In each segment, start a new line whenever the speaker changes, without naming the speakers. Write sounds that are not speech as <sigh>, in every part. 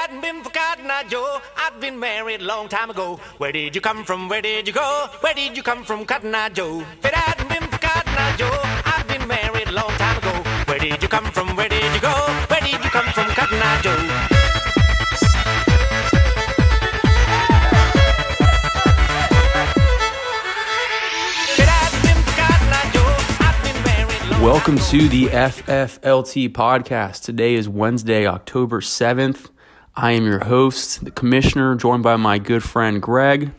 hadn't been for Cotton Eye Joe, I'd been married long time ago. Where did you come from? Where did you go? Where did you come from, Cotton Eye Joe? Been Joe, I'd been married long time ago. Where did you come from? Where did you go? Where did you come from, Cotton Eye Joe?
Welcome to the FFLT podcast. Today is Wednesday, October 7th. I am your host, the commissioner, joined by my good friend Greg.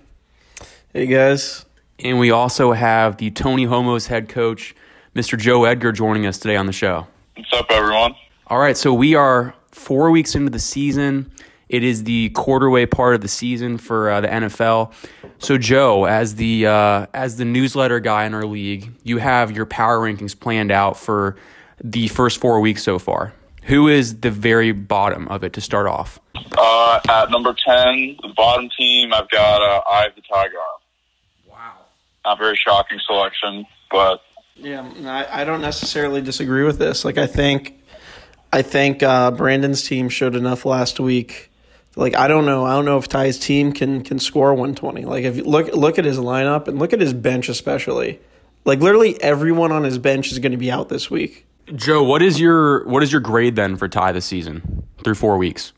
Hey guys.
And we also have the Tony Homos head coach, Mr. Joe Edgar, joining us today on the show.
What's up, everyone?
All right, so we are four weeks into the season. It is the quarterway part of the season for uh, the NFL. So, Joe, as the uh, as the newsletter guy in our league, you have your power rankings planned out for the first four weeks so far. Who is the very bottom of it to start off?
Uh, at number 10, the bottom team, I've got uh, Eye of the Tiger.
Wow.
Not very shocking selection, but
Yeah, I, I don't necessarily disagree with this. Like I think I think uh, Brandon's team showed enough last week. Like I don't know, I don't know if Ty's team can can score 120. Like if you look look at his lineup and look at his bench especially. Like literally everyone on his bench is going to be out this week.
Joe, what is your what is your grade then for Ty this season through four weeks?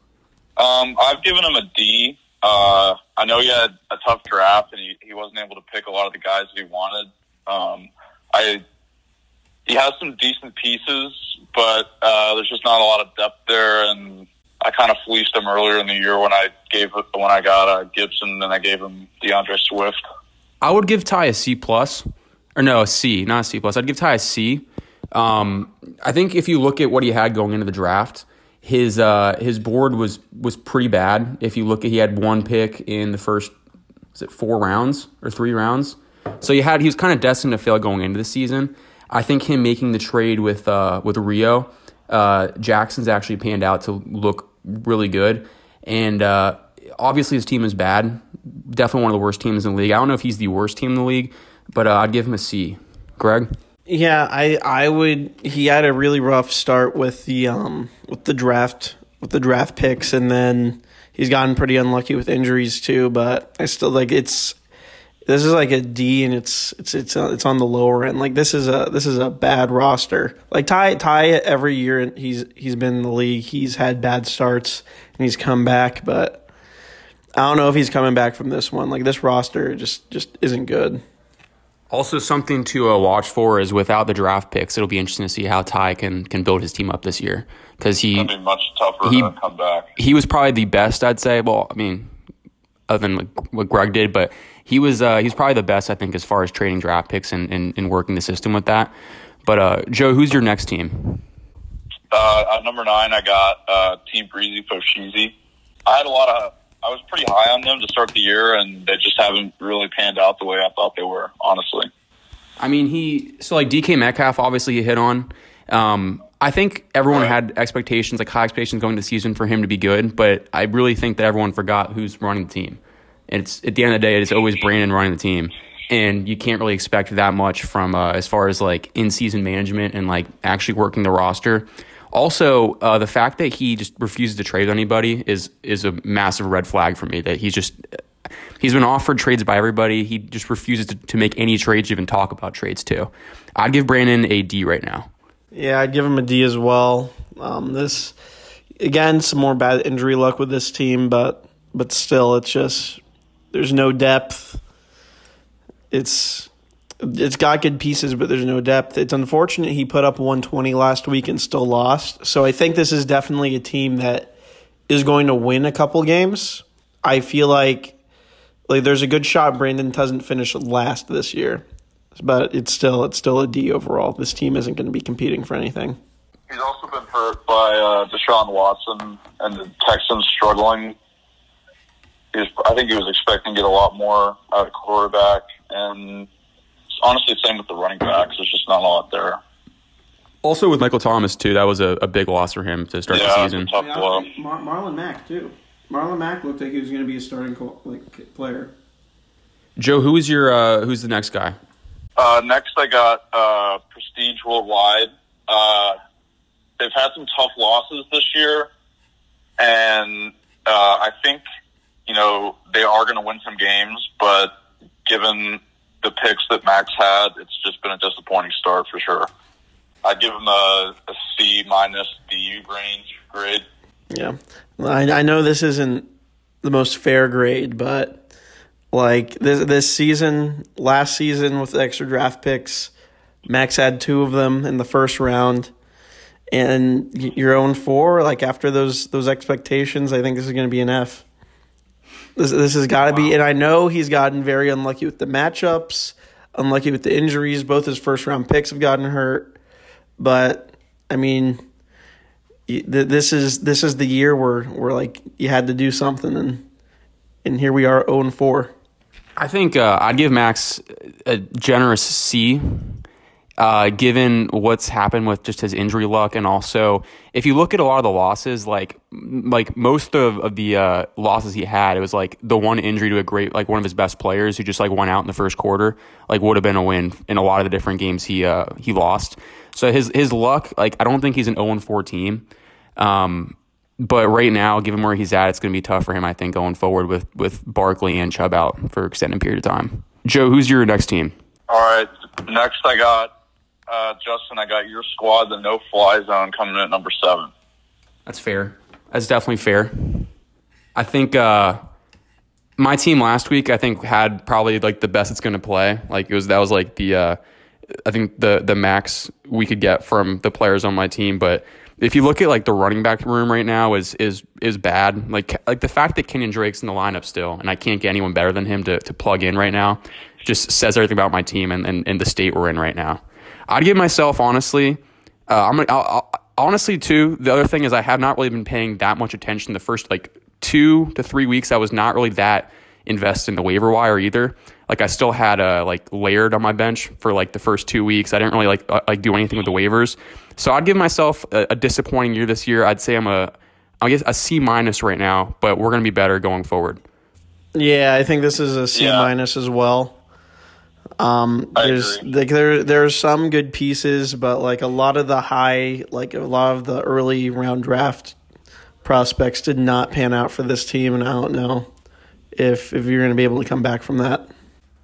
um, I've given him a D. Uh, I know he had a tough draft and he, he wasn't able to pick a lot of the guys that he wanted. Um, I he has some decent pieces, but uh, there's just not a lot of depth there, and I kind of fleeced him earlier in the year when I gave when I got uh, Gibson and I gave him D'Andre Swift.
I would give Ty a C plus, or no, a C, not a C plus. I'd give Ty a C. Um, I think if you look at what he had going into the draft, his uh, his board was was pretty bad. If you look at, he had one pick in the first, was it four rounds or three rounds? So you had he was kind of destined to fail going into the season. I think him making the trade with uh, with Rio, uh, Jackson's actually panned out to look really good, and uh, obviously his team is bad. Definitely one of the worst teams in the league. I don't know if he's the worst team in the league, but uh, I'd give him a C. Greg.
Yeah, I I would. He had a really rough start with the um with the draft with the draft picks, and then he's gotten pretty unlucky with injuries too. But I still like it's this is like a D, and it's it's it's uh, it's on the lower end. Like this is a this is a bad roster. Like Ty Ty every year he's he's been in the league. He's had bad starts and he's come back, but I don't know if he's coming back from this one. Like this roster just just isn't good.
Also, something to uh, watch for is without the draft picks, it'll be interesting to see how Ty can can build his team up this year because he
be much tougher
He-
to come back.
he was probably the best I'd say. Well, I mean, other than what- Greg did, but he was uh, he's probably the best I think as far as trading draft picks and, and, and working the system with that. But uh, Joe, who's your next team?
Uh, at number nine, I got uh, Team Breezy Foshizi. I had a lot of. I was pretty high on them to start the year, and they just haven't really panned out the way I thought they were. Honestly,
I mean, he so like DK Metcalf obviously he hit on. Um, I think everyone had expectations, like high expectations going into the season for him to be good, but I really think that everyone forgot who's running the team. And it's at the end of the day, it's always Brandon running the team, and you can't really expect that much from uh, as far as like in season management and like actually working the roster. Also, uh, the fact that he just refuses to trade anybody is is a massive red flag for me. That he's just he's been offered trades by everybody. He just refuses to, to make any trades, even talk about trades too. I'd give Brandon a D right now.
Yeah, I'd give him a D as well. Um, this again, some more bad injury luck with this team, but but still, it's just there's no depth. It's it's got good pieces, but there's no depth. It's unfortunate he put up 120 last week and still lost. So I think this is definitely a team that is going to win a couple games. I feel like like there's a good shot Brandon doesn't finish last this year, but it's still it's still a D overall. This team isn't going to be competing for anything.
he's also been hurt by uh, Deshaun Watson and the Texans struggling. Was, I think he was expecting to get a lot more out of quarterback, and honestly, same with the running backs. There's just not a lot there.
Also with Michael Thomas too, that was a, a big loss for him to start the
Yeah,
season.
tough blow.
Mar- Marlon Mack too. Marlon Mack looked like he was going to be a starting co- like player.
Joe, who is your uh, who's the next guy?
Uh, next, I got uh, Prestige Worldwide. Uh, they've had some tough losses this year, and Uh, I think you know they are going to win some games, but given the picks that Max had, it's just been a disappointing start for sure. I'd give him a, a C minus D range grade.
Yeah, I, I know this isn't the most fair grade, but like this this season, last season with extra draft picks, Max had two of them in the first round, and you're oh own four. Like after those those expectations, I think this is going to be an F. This this has got to be, and I know he's gotten very unlucky with the matchups, unlucky with the injuries. Both his first round picks have gotten hurt, but I mean this is this is the year where where like you had to do something and and here we are 0 and 4.
I think uh, I'd give Max a generous C, uh, given what's happened with just his injury luck, and also if you look at a lot of the losses, like like most of, of the uh, losses he had, it was like the one injury to a great like one of his best players who just like went out in the first quarter, like would have been a win in a lot of the different games he uh, he lost. So his his luck, like I don't think he's an 0 4 team. Um, but right now, given where he's at, it's going to be tough for him. I think going forward with with Barkley and Chubb out for an extended period of time. Joe, who's your next team?
All right, next I got uh, Justin. I got your squad, the no fly zone, coming in at number seven.
That's fair. That's definitely fair. I think uh, my team last week, I think, had probably like the best it's going to play. Like it was that was like the uh, I think the the max we could get from the players on my team, but if you look at like the running back room right now is is is bad. Like like the fact that Kenyon Drake's in the lineup still, and I can't get anyone better than him to, to plug in right now, just says everything about my team and, and, and the state we're in right now. I'd give myself honestly, uh, I'm gonna, I'll, I'll, honestly too. The other thing is I have not really been paying that much attention the first like two to three weeks. I was not really that invested in the waiver wire either. Like I still had a like layered on my bench for like the first two weeks. I didn't really like uh, like do anything with the waivers. So I'd give myself a, a disappointing year this year. I'd say I'm a I guess a C minus right now, but we're gonna be better going forward.
Yeah, I think this is a C minus as well. Um, there's like there there's some good pieces, but like a lot of the high, like a lot of the early round draft prospects did not pan out for this team, and I don't know if if you're going to be able to come back from that.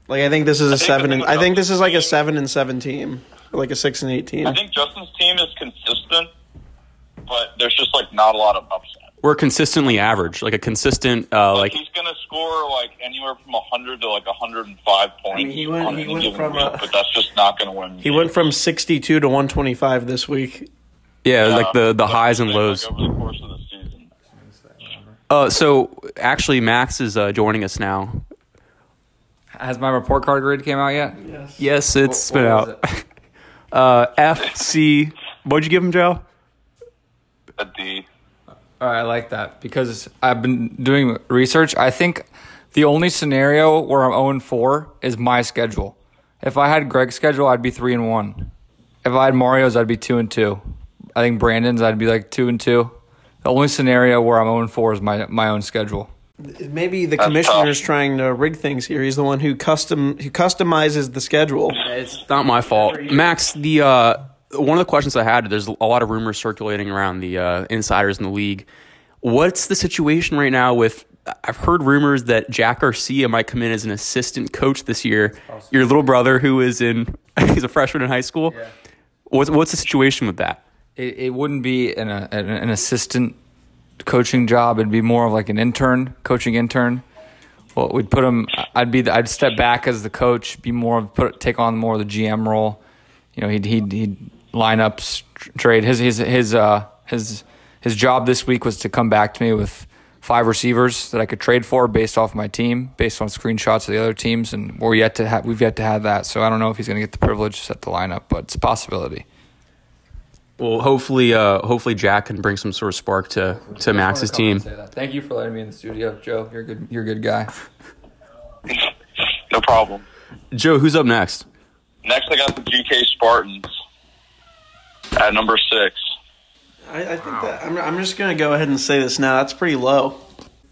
Like I think this is a seven, and I think this is like a seven and seven team, like a six and eight team.
I think Justin's team is consistent, but there's just like not a lot of upside.
We're consistently average, like a consistent, uh, like,
like he's gonna score like anywhere from hundred to like hundred and five points. I mean,
he went, he went from,
week, but that's just not gonna win.
He went from sixty two to one twenty five this week.
Yeah, yeah, like the the highs and lows.
Like over the course of the season.
Uh, so actually, Max is uh, joining us now.
Has my report card grade came out yet?
Yes.
Yes, it's what, been what out. It? <laughs> uh, F C. What'd you give him, Joe?
A D.
All right, I like that because I've been doing research. I think the only scenario where I'm 0 4 is my schedule. If I had Greg's schedule, I'd be 3 and 1. If I had Mario's, I'd be 2 and 2. I think Brandon's, I'd be like 2 and 2. The only scenario where I'm 0 4 is my, my own schedule.
Maybe the commissioner's trying to rig things here. He's the one who custom who customizes the schedule.
It's not my fault. Max, the uh, one of the questions I had, there's a lot of rumors circulating around the uh, insiders in the league. What's the situation right now with I've heard rumors that Jack Garcia might come in as an assistant coach this year. Your little brother, who is in, <laughs> he's a freshman in high school. Yeah. What's what's the situation with that?
It, it wouldn't be an, a, an assistant coaching job. It'd be more of like an intern, coaching intern. Well, we'd put him. I'd be. I'd step back as the coach. Be more of put take on more of the GM role. You know, he'd he'd, he'd lineups trade. His his his uh his his job this week was to come back to me with five receivers that I could trade for based off my team, based on screenshots of the other teams, and we're yet to have we've yet to have that. So I don't know if he's going to get the privilege to set the lineup, but it's a possibility.
Well, hopefully, uh, hopefully Jack can bring some sort of spark to to Max's team.
Thank you for letting me in the studio, Joe. You're a good. You're a good guy.
no problem.
Joe, who's up next?
Next, I got the GK Spartans at number six.
I, I think wow. that I'm, I'm just going to go ahead and say this now. That's pretty low.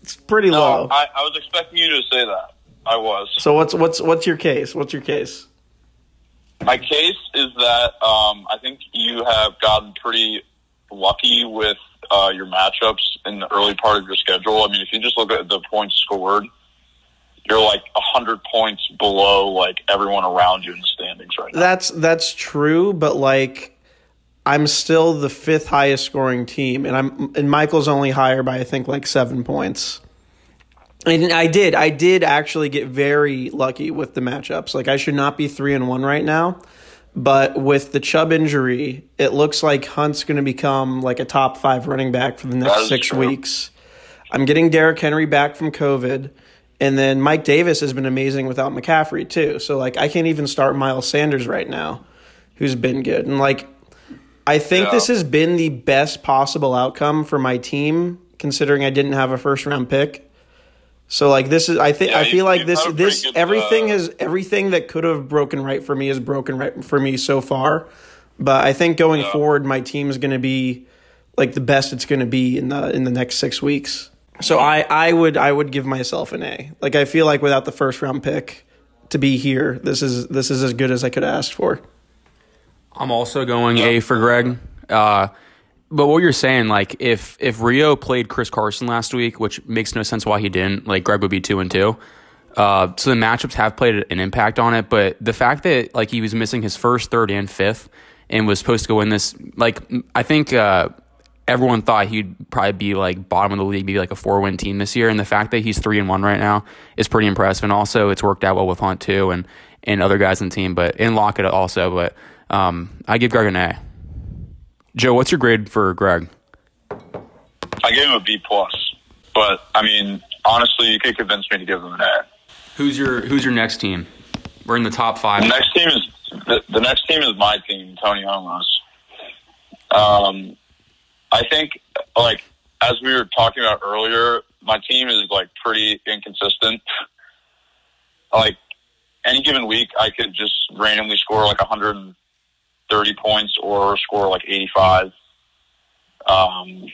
It's pretty no, low.
I, I was expecting you to say that. I was.
So what's what's what's your case? What's your case?
My case is that um, I think you have gotten pretty lucky with uh, your matchups in the early part of your schedule. I mean, if you just look at the points scored, you're like hundred points below like everyone around you in the standings right now.
That's that's true, but like I'm still the fifth highest scoring team, and I'm and Michael's only higher by I think like seven points. And I did, I did actually get very lucky with the matchups. Like I should not be three and one right now, but with the Chubb injury, it looks like Hunt's going to become like a top five running back for the next six
true.
weeks. I'm getting Derrick Henry back from COVID. And then Mike Davis has been amazing without McCaffrey too. So like I can't even start Miles Sanders right now, who's been good. And like I think
Yeah.
this has been the best possible outcome for my team, considering I didn't have a first round pick. So like this is I think
Yeah,
I
you-
feel like
you've
this
had a pretty
this
good,
everything
uh,
has everything that could have broken right for me is broken right for me so far. But I think going
Yeah.
forward my team is going to be like the best it's going to be in the in the next 6 weeks. So I I would I would give myself an A. Like I feel like without the first round pick to be here, this is this is as good as I could ask for.
I'm also going A for Greg. Uh, but what you're saying, like if if Rio played Chris Carson last week, which makes no sense why he didn't, like Greg would be two and two. Uh, so the matchups have played an impact on it, but the fact that like he was missing his first, third, and fifth, and was supposed to go in this, like I think uh, everyone thought he'd probably be like bottom of the league, maybe like a four win team this year, and the fact that he's three and one right now is pretty impressive. And also, it's worked out well with Hunt too, and and other guys in the team, but in Lockett also. But um, I give Greg an A. Joe, what's your grade for Greg?
I gave him a B plus, but I mean, honestly, you could convince me to give him an A.
Who's your Who's your next team? We're in the top five.
The next team is the, the next team is my team, Tony Homos. Um, I think like as we were talking about earlier, my team is like pretty inconsistent. like any given week, I could just randomly score like 130 points or score like 85. Um,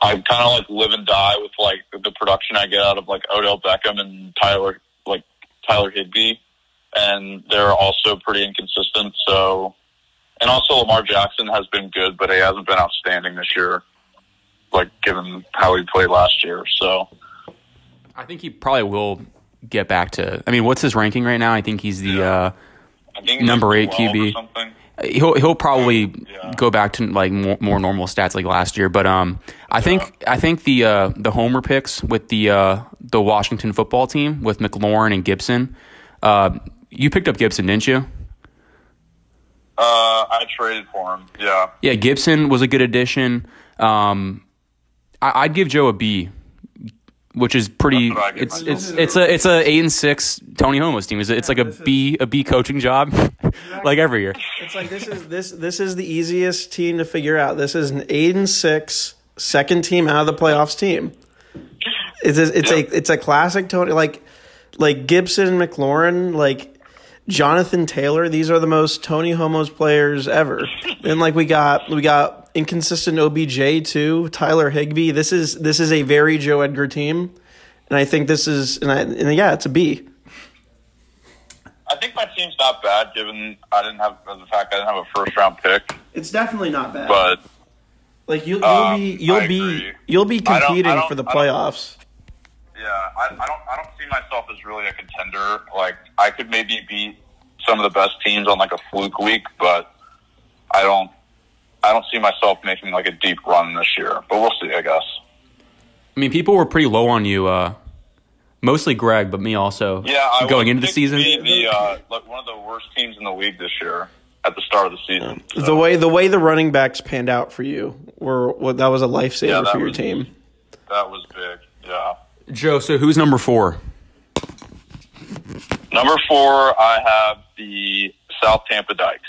I kind of like live and die with like the production I get out of like Odell Beckham and Tyler like Tyler Higbee, and they're also pretty inconsistent. So, and also Lamar Jackson has been good, but he hasn't been outstanding this year, like given how he played last year. So,
I think he probably will get back to. I mean, what's his ranking right now? I think he's the. Uh,
think he's
Number eight QB. he'll he'll probably
Yeah.
go back to like more, more normal stats like last year. But um, I think I think the uh, the homer picks with the uh, the Washington football team with McLaurin and Gibson. Uh, you picked up Gibson, didn't you?
Uh, I traded for him. Yeah,
Yeah, Gibson was a good addition. Um, I, I'd give Joe a B, which is pretty.
That's what I give
It's it's it's a it's a eight and six Tony Homos team. It's, it's like a B a B coaching job, <laughs> like every year.
It's like this is this this is the easiest team to figure out. This is an eight and six second team out of the playoffs team. It's a, it's a it's a classic Tony like like Gibson and McLaurin like Jonathan Taylor. These are the most Tony Homos players ever. and like we got we got inconsistent OBJ too. Tyler Higbee. This is this is a very Joe Edgar team, and I think this is and, I, and yeah, it's a B.
I think my team's not bad given I didn't have the fact I didn't have a first round pick,
It's definitely not bad.
but
Like you'll you'll
Um,
be you'll
I
be
agree.
you'll be
I don't- I
competing
don't-
for the
I don't-
playoffs.
Yeah, I, I don't. I don't see myself as really a contender. Like I could maybe beat some of the best teams on like a fluke week, but I don't. I don't see myself making like a deep run this year. But we'll see. I guess.
I mean, people were pretty low on you. Uh, mostly Greg, but me also.
Yeah, I
going into the season.
be the uh, like one of the worst teams in the league this year at the start of the season. So,
The way the way the running backs panned out for you were what that was a lifesaver
Yeah,
for your
was-
team.
that was big. Yeah.
Joe, so who's number four?
Number four, I have the South Tampa Dykes,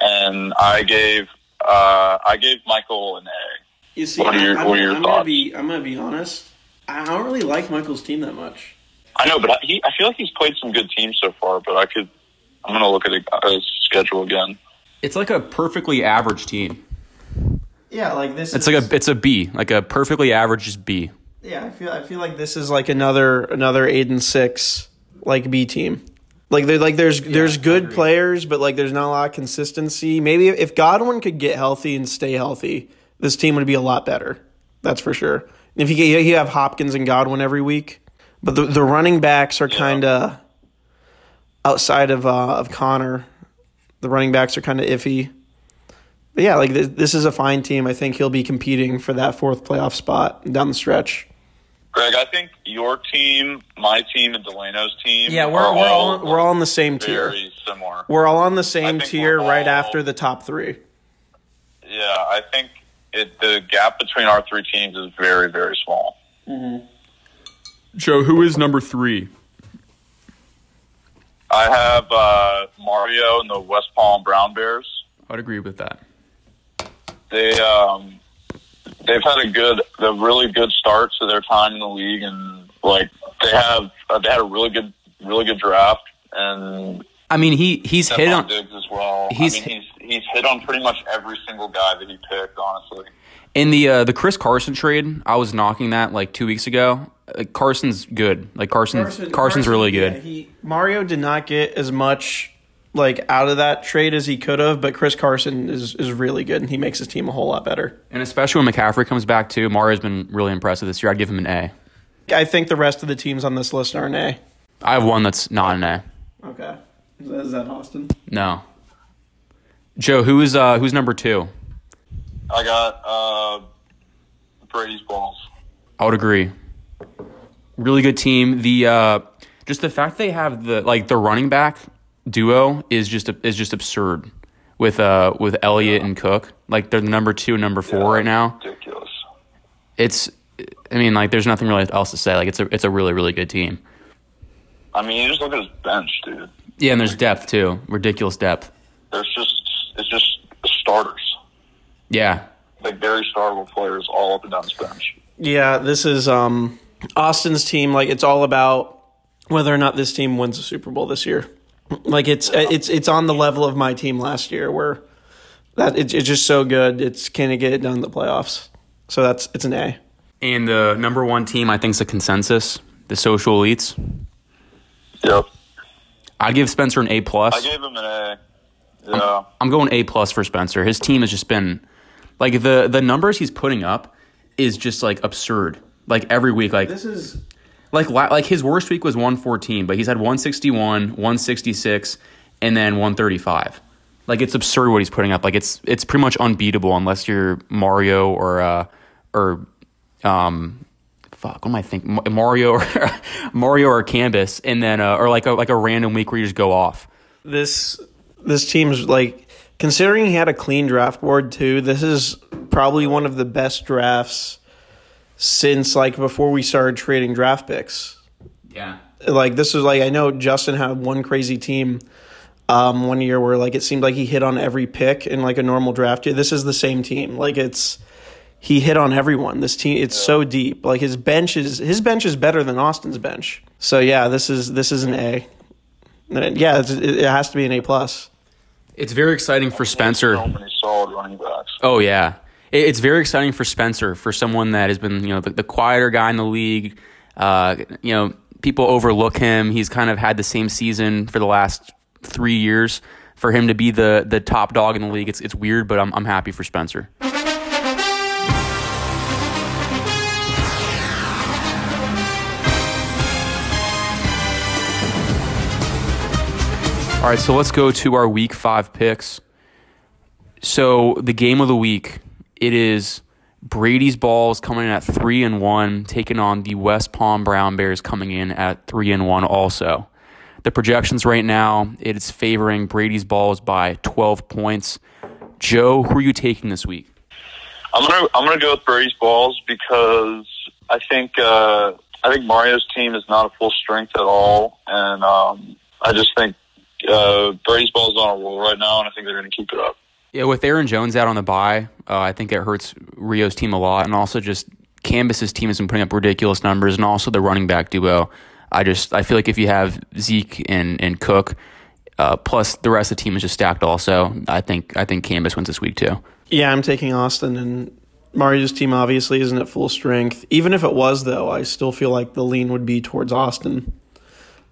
and I gave uh, I gave Michael an A.
You see,
What are your-
I'm,
what are your
I'm gonna be I'm gonna be honest. I don't really like Michael's team that much.
I know, but I- he, I feel like he's played some good teams so far. But I could, I'm going to look at his schedule again.
It's like a perfectly average team.
Yeah, like this.
It's like a it's a B, like a perfectly average just B.
yeah. I feel I feel like this is like another another eight and six like B team. Like there like there's there's good players, but like there's not a lot of consistency. Maybe if Godwin could get healthy and stay healthy, this team would be a lot better. That's for sure. And if you get, you have Hopkins and Godwin every week, but the the running backs are kind of outside of uh, of Conner. The running backs are kind of iffy. But yeah, like this, this is a fine team. I think he'll be competing for that fourth playoff spot down the stretch.
Greg, I think your team, my team, and Delano's team.
Yeah, we're
are
we're
all
all we're all on the same tier.
very similar.
We're all on the same tier
we're
right after the top three.
Yeah, I think it, the gap between our three teams is very, very small. Hmm.
Joe, who is number three?
I have uh, Mario and the West Palm Brown Bears.
I'd agree with that.
They um, they've had a good, a really good start to their time in the league, and like they have, uh, they had a really good, really good draft, and
I mean, he he's hit on
Diggs as well.
he's
I mean, he's he's hit on pretty much every single guy that he picked. Honestly,
in the uh, the Chris Carson trade. I was knocking that like two weeks ago. Like, Carson's good. Like Carson's Carson's really good.
yeah, he, Mario did not get as much like out of that trade as he could have, but Chris Carson is is really good and he makes his team a whole lot better.
And especially when McCaffrey comes back too, Mario's been really impressive this year. I'd give him an A.
I think the rest of the teams on this list are an A.
I have one that's not an A.
Okay, is that, is that Austin?
No. Joe, who is uh who's number two?
I got uh, Brady's balls.
I would agree. Really good team. The uh just the fact they have the like the running back duo is just is just absurd with uh with Elliott and Cook. Like they're the number two and number four right now.
Ridiculous.
It's I mean like there's nothing really else to say. Like it's a it's a really really good team.
I mean, you just look at his bench, dude.
Yeah, and there's depth too. Ridiculous depth.
There's just it's just starters,
Yeah.
like very startable players all up and down his bench.
Yeah, this is um Austin's team. Like it's all about whether or not this team wins a Super Bowl this year. Like it's it's it's on the level of my team last year, where that it's, it's just so good. It's can it get it done in the playoffs? So that's it's an A.
And the number one team I think is a consensus. The social elites.
Yep.
I'd give Spencer an A plus.
I gave him an A. Yeah.
I'm going A plus for Spencer. His team has just been like the the numbers he's putting up is just like absurd. Like every week, like this
is
like like his worst week was 114, but he's had 161, 166, and then 135. Like it's absurd what he's putting up. Like it's it's pretty much unbeatable unless you're Mario or uh or um fuck what am I thinking Mario or <laughs> Mario or Canvas, and then uh, or like a like a random week where you just go off.
this this team's like considering he had a clean draft board too. This is probably one of the best drafts since like before we started trading draft picks.
Yeah.
like this was like I know Justin had one crazy team um one year where like it seemed like he hit on every pick in like a normal draft year. This is the same team. Like it's he hit on everyone. This team it's so deep. Like his bench is his bench is better than Austin's bench. So yeah, this is this is an A. And Yeah, it's, it has to be an A plus.
It's very exciting for Spencer.
So many solid running backs.
Oh yeah, It- it's very exciting for Spencer, for someone that has been you know the, the quieter guy in the league. Uh, you know, people overlook him. He's kind of had the same season for the last three years. For him to be the the top dog in the league, it's it's weird, but I'm I'm happy for Spencer. All right, so let's go to our week five picks. So the game of the week, it is Brady's balls coming in at three and one, taking on the West Palm Brown Bears coming in at three and one also. The projections right now, it is favoring Brady's balls by twelve points. Joe, who are you taking this week?
I'm gonna I'm gonna go with Brady's balls because I think uh, I think Mario's team is not at full strength at all, and um, I just think uh, Brady's balls on a roll right now, and I think they're gonna keep it up.
Yeah, with Aaron Jones out on the bye, uh, I think it hurts Rio's team a lot, and also just Canvas's team has been putting up ridiculous numbers, and also the running back duo. I just I feel like if you have Zeke and and Cook, uh, plus the rest of the team is just stacked. Also, I think I think Canvas wins this week too.
Yeah, I'm taking Austin and Mario's team obviously isn't at full strength. Even if it was though, I still feel like the lean would be towards Austin.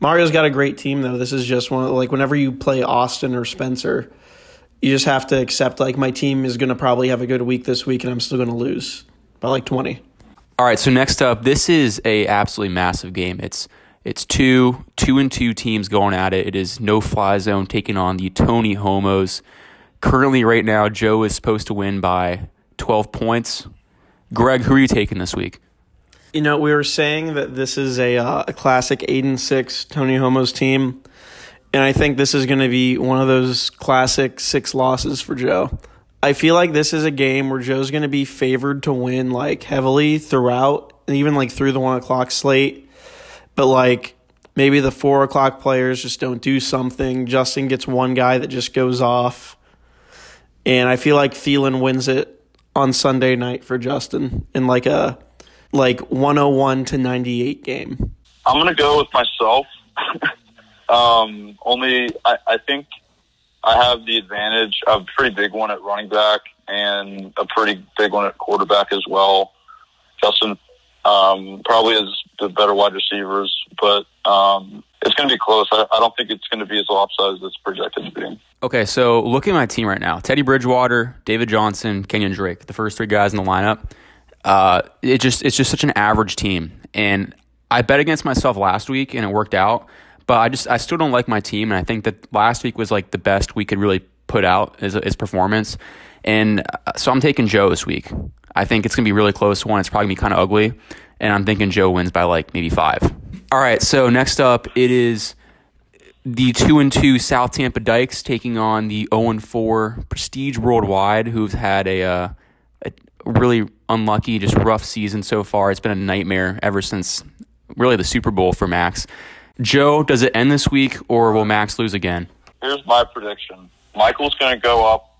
Mario's got a great team though. This is just one of like whenever you play Austin or Spencer, you just have to accept like my team is going to probably have a good week this week, and I'm still going to lose by like twenty.
All right, so next up, this is a absolutely massive game. It's it's two two and two teams going at it. It is no fly zone taking on the Tony Homos. Currently, right now, Joe is supposed to win by twelve points. Greg, who are you taking this week?
You know, we were saying that this is a uh, a classic eight and six Tony Homos team, and I think this is going to be one of those classic six losses for Joe. I feel like this is a game where Joe's going to be favored to win like heavily throughout, even like through the one o'clock slate. But like maybe the four o'clock players just don't do something. Justin gets one guy that just goes off, and I feel like Thielen wins it on Sunday night for Justin in like a like 101 to 98 game.
I'm gonna go with myself. <laughs> um, only I, I think I have the advantage of a pretty big one at running back and a pretty big one at quarterback as well. Justin um, probably is the better wide receivers, but um, it's going to be close. I, I don't think it's going to be as lopsided as it's projected to be.
Okay, so looking at my team right now, Teddy Bridgewater, David Johnson, Kenyon Drake, the first three guys in the lineup. Uh, it just it's just such an average team, and I bet against myself last week, and it worked out. But I just I still don't like my team, and I think that last week was like the best we could really put out as performance, and uh, so I'm taking Joe this week. I think it's gonna be really close one. It's probably gonna be kind of ugly, and I'm thinking Joe wins by like maybe five. All right, so next up it is the two and two South Tampa Dykes taking on the zero and four Prestige Worldwide, who've had a, uh, a really unlucky, just rough season so far. It's been a nightmare ever since really the Super Bowl for Max. Joe, does it end this week, or will Max lose again?
Here's my prediction: Michael's going to go up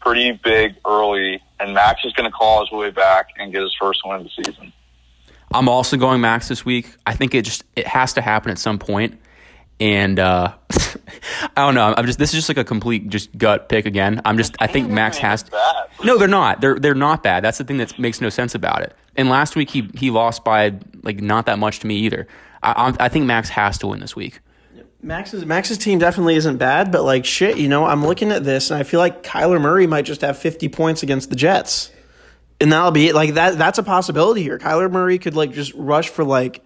pretty big early, and Max is going to claw his way back and get his first win of the season.
I'm also going Max this week. I think it just it has to happen at some point. And uh, <laughs> I don't know. I'm just this is just like a complete just gut pick again. I'm just I think Max has.
Bad.
No, they're not. They're they're not bad. That's the thing that makes no sense about it. And last week he he lost by like not that much to me either. I I'm- think Max has to win this week.
Max's Max's team definitely isn't bad, but like shit, you know, I'm looking at this and I feel like Kyler Murray might just have 50 points against the Jets. And that'll be it. Like that that's a possibility here. Kyler Murray could like just rush for like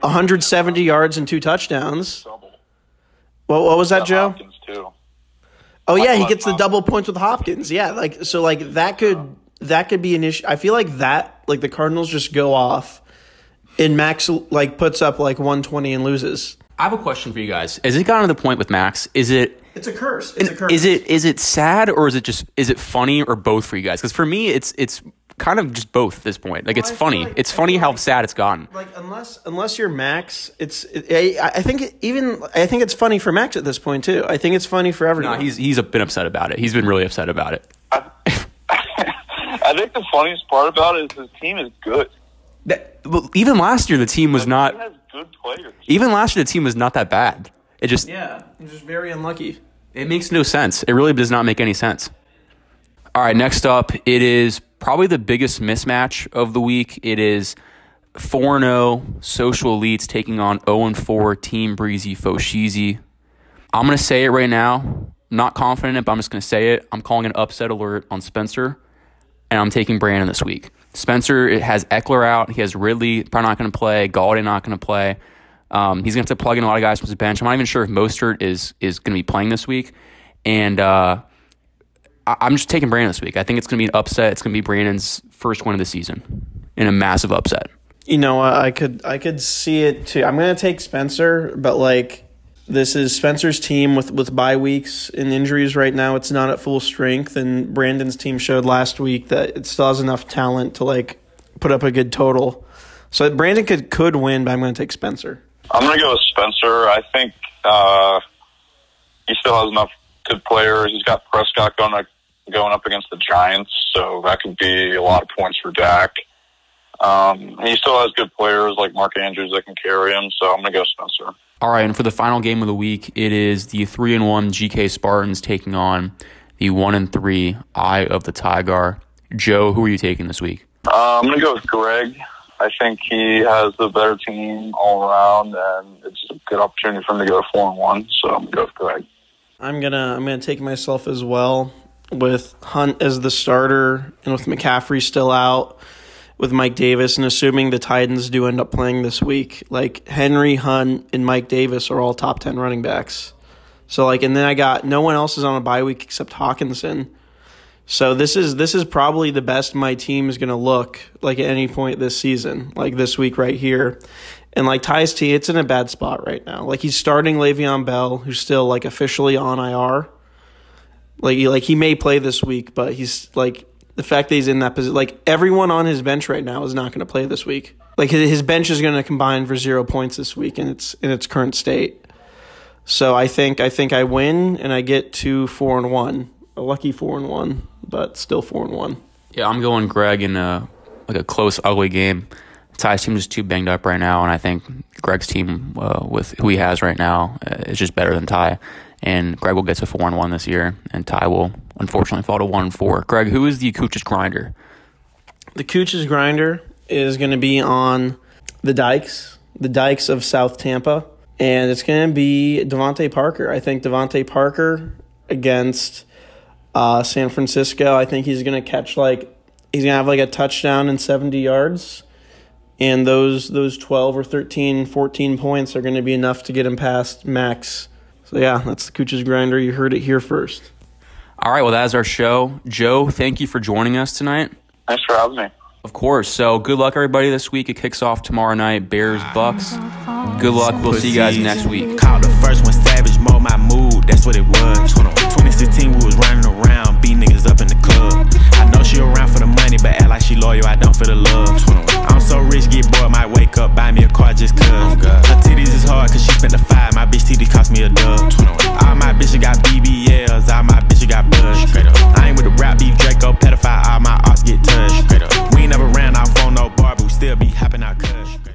170 yards and two touchdowns. What, what was that, Joe? Oh yeah, he gets the
uh,
double points with Hopkins. Yeah, like so like that could that could be an issue. I feel like that like the Cardinals just go off and Max like puts up like 120 and loses.
I have a question for you guys. Has it gotten to the point with Max? Is it
It's a curse. It's a curse.
is it is it sad or is it just is it funny or both for you guys? Because for me, it's it's kind of just both at this point. Like it's
I
funny.
like-
it's
I
funny how
like-
sad it's gotten.
like unless unless you're Max, it's I, I think it, even I think it's funny for Max at this point too. I think it's funny for everyone.
No, he's he's been upset about it. He's been really upset about it. <laughs>
I think the funniest part about it is his team is good.
That, well, even last year, the team was
He
not.
has good players.
Even last year, the team was not that bad. It just
yeah, he's just very unlucky.
it makes no sense. It really does not make any sense. All right, next up, it is probably the biggest mismatch of the week. It is 4 0 Social Elites taking on 0 4 Team Breezy Foshizi. I'm going to say it right now. I'm not confident in but I'm just going to say it. I'm calling an upset alert on Spencer, and I'm taking Brandon this week. Spencer has Ekeler out. He has Ridley, probably not going to play. Golladay not going to play. Um, he's going to have to plug in a lot of guys from his bench. I'm not even sure if Mostert is is going to be playing this week. And uh, I- I'm just taking Brandon this week. I think it's going to be an upset. It's going to be Brandon's first win of the season in a massive upset.
You know, I could I could see it too. I'm gonna take Spencer, but like this is Spencer's team with with bye weeks and injuries right now. It's not at full strength, and Brandon's team showed last week that it still has enough talent to like put up a good total. So Brandon could could win, but I'm gonna take Spencer.
I'm going to go with Spencer. I think uh, he still has enough good players. He's got Prescott going up, going up against the Giants, so that could be a lot of points for Dak. Um, he still has good players like Mark Andrews that can carry him, so I'm going to go Spencer.
All right, and for the final game of the week, it is the three and one GK Spartans taking on the one and three Eye of the Tiger. Joe, who are you taking this week?
Uh, I'm going to go with Greg. I think he has the better team all around, and it's a good opportunity for him to go four and one. So I'm going to go with Greg.
I'm gonna I'm gonna take myself as well with Hunt as the starter and with McCaffrey still out with Mike Davis and assuming the Titans do end up playing this week, like Henry Hunt and Mike Davis are all top ten running backs. So like and then I got no one else is on a bye week except Hockenson. So this is this is probably the best my team is gonna look like at any point this season, like this week right here. And like Tyus T, it's in a bad spot right now. Like he's starting Le'Veon Bell, who's still like officially on IR. Like he, like he may play this week, but he's like the fact that he's in that position. Like everyone on his bench right now is not going to play this week. Like his, bench is going to combine for zero points this week in its in its current state. So I think I think I win and I get to four and one, a lucky four and one, but still four and one.
Yeah, I'm going Greg in a like a close, ugly game. Ty's team is too banged up right now, and I think Greg's team uh, with who he has right now uh, is just better than Ty. And Greg will get to four and one this year, and Ty will unfortunately fall to one and four. Greg, who is the Cooch's grinder?
The Cooch's grinder is going to be on the Dykes, the Dykes of South Tampa, and it's going to be DeVante Parker. I think DeVante Parker against uh, San Francisco. I think he's going to catch like he's going to have like a touchdown and 70 yards and those those 12 or 13 14 points are going to be enough to get him past max so yeah that's the cooch's grinder. You heard it here first.
All right well that is our show. Joe thank you for joining us tonight.
Thanks for having me.
of course. So good luck everybody this week. It kicks off tomorrow night bears bucks. Good luck. We'll see you guys next week.
Called the first one savage, mold my mood, that's what it was. 2016, we was running around, beat niggas up in the club. I know she around for the money, but act like she loyal, I don't for the love. So rich, get bored, might wake up, buy me a car just cuz. Her titties is hard, cause she spent the five, my bitch titties cost me a dub. All my bitches got BBLs, all my bitches got buzz. I ain't with the rap beef, Draco, pedophile, all my arts get touched. We ain't never ran off on no bar, but we still be hopping out cuz.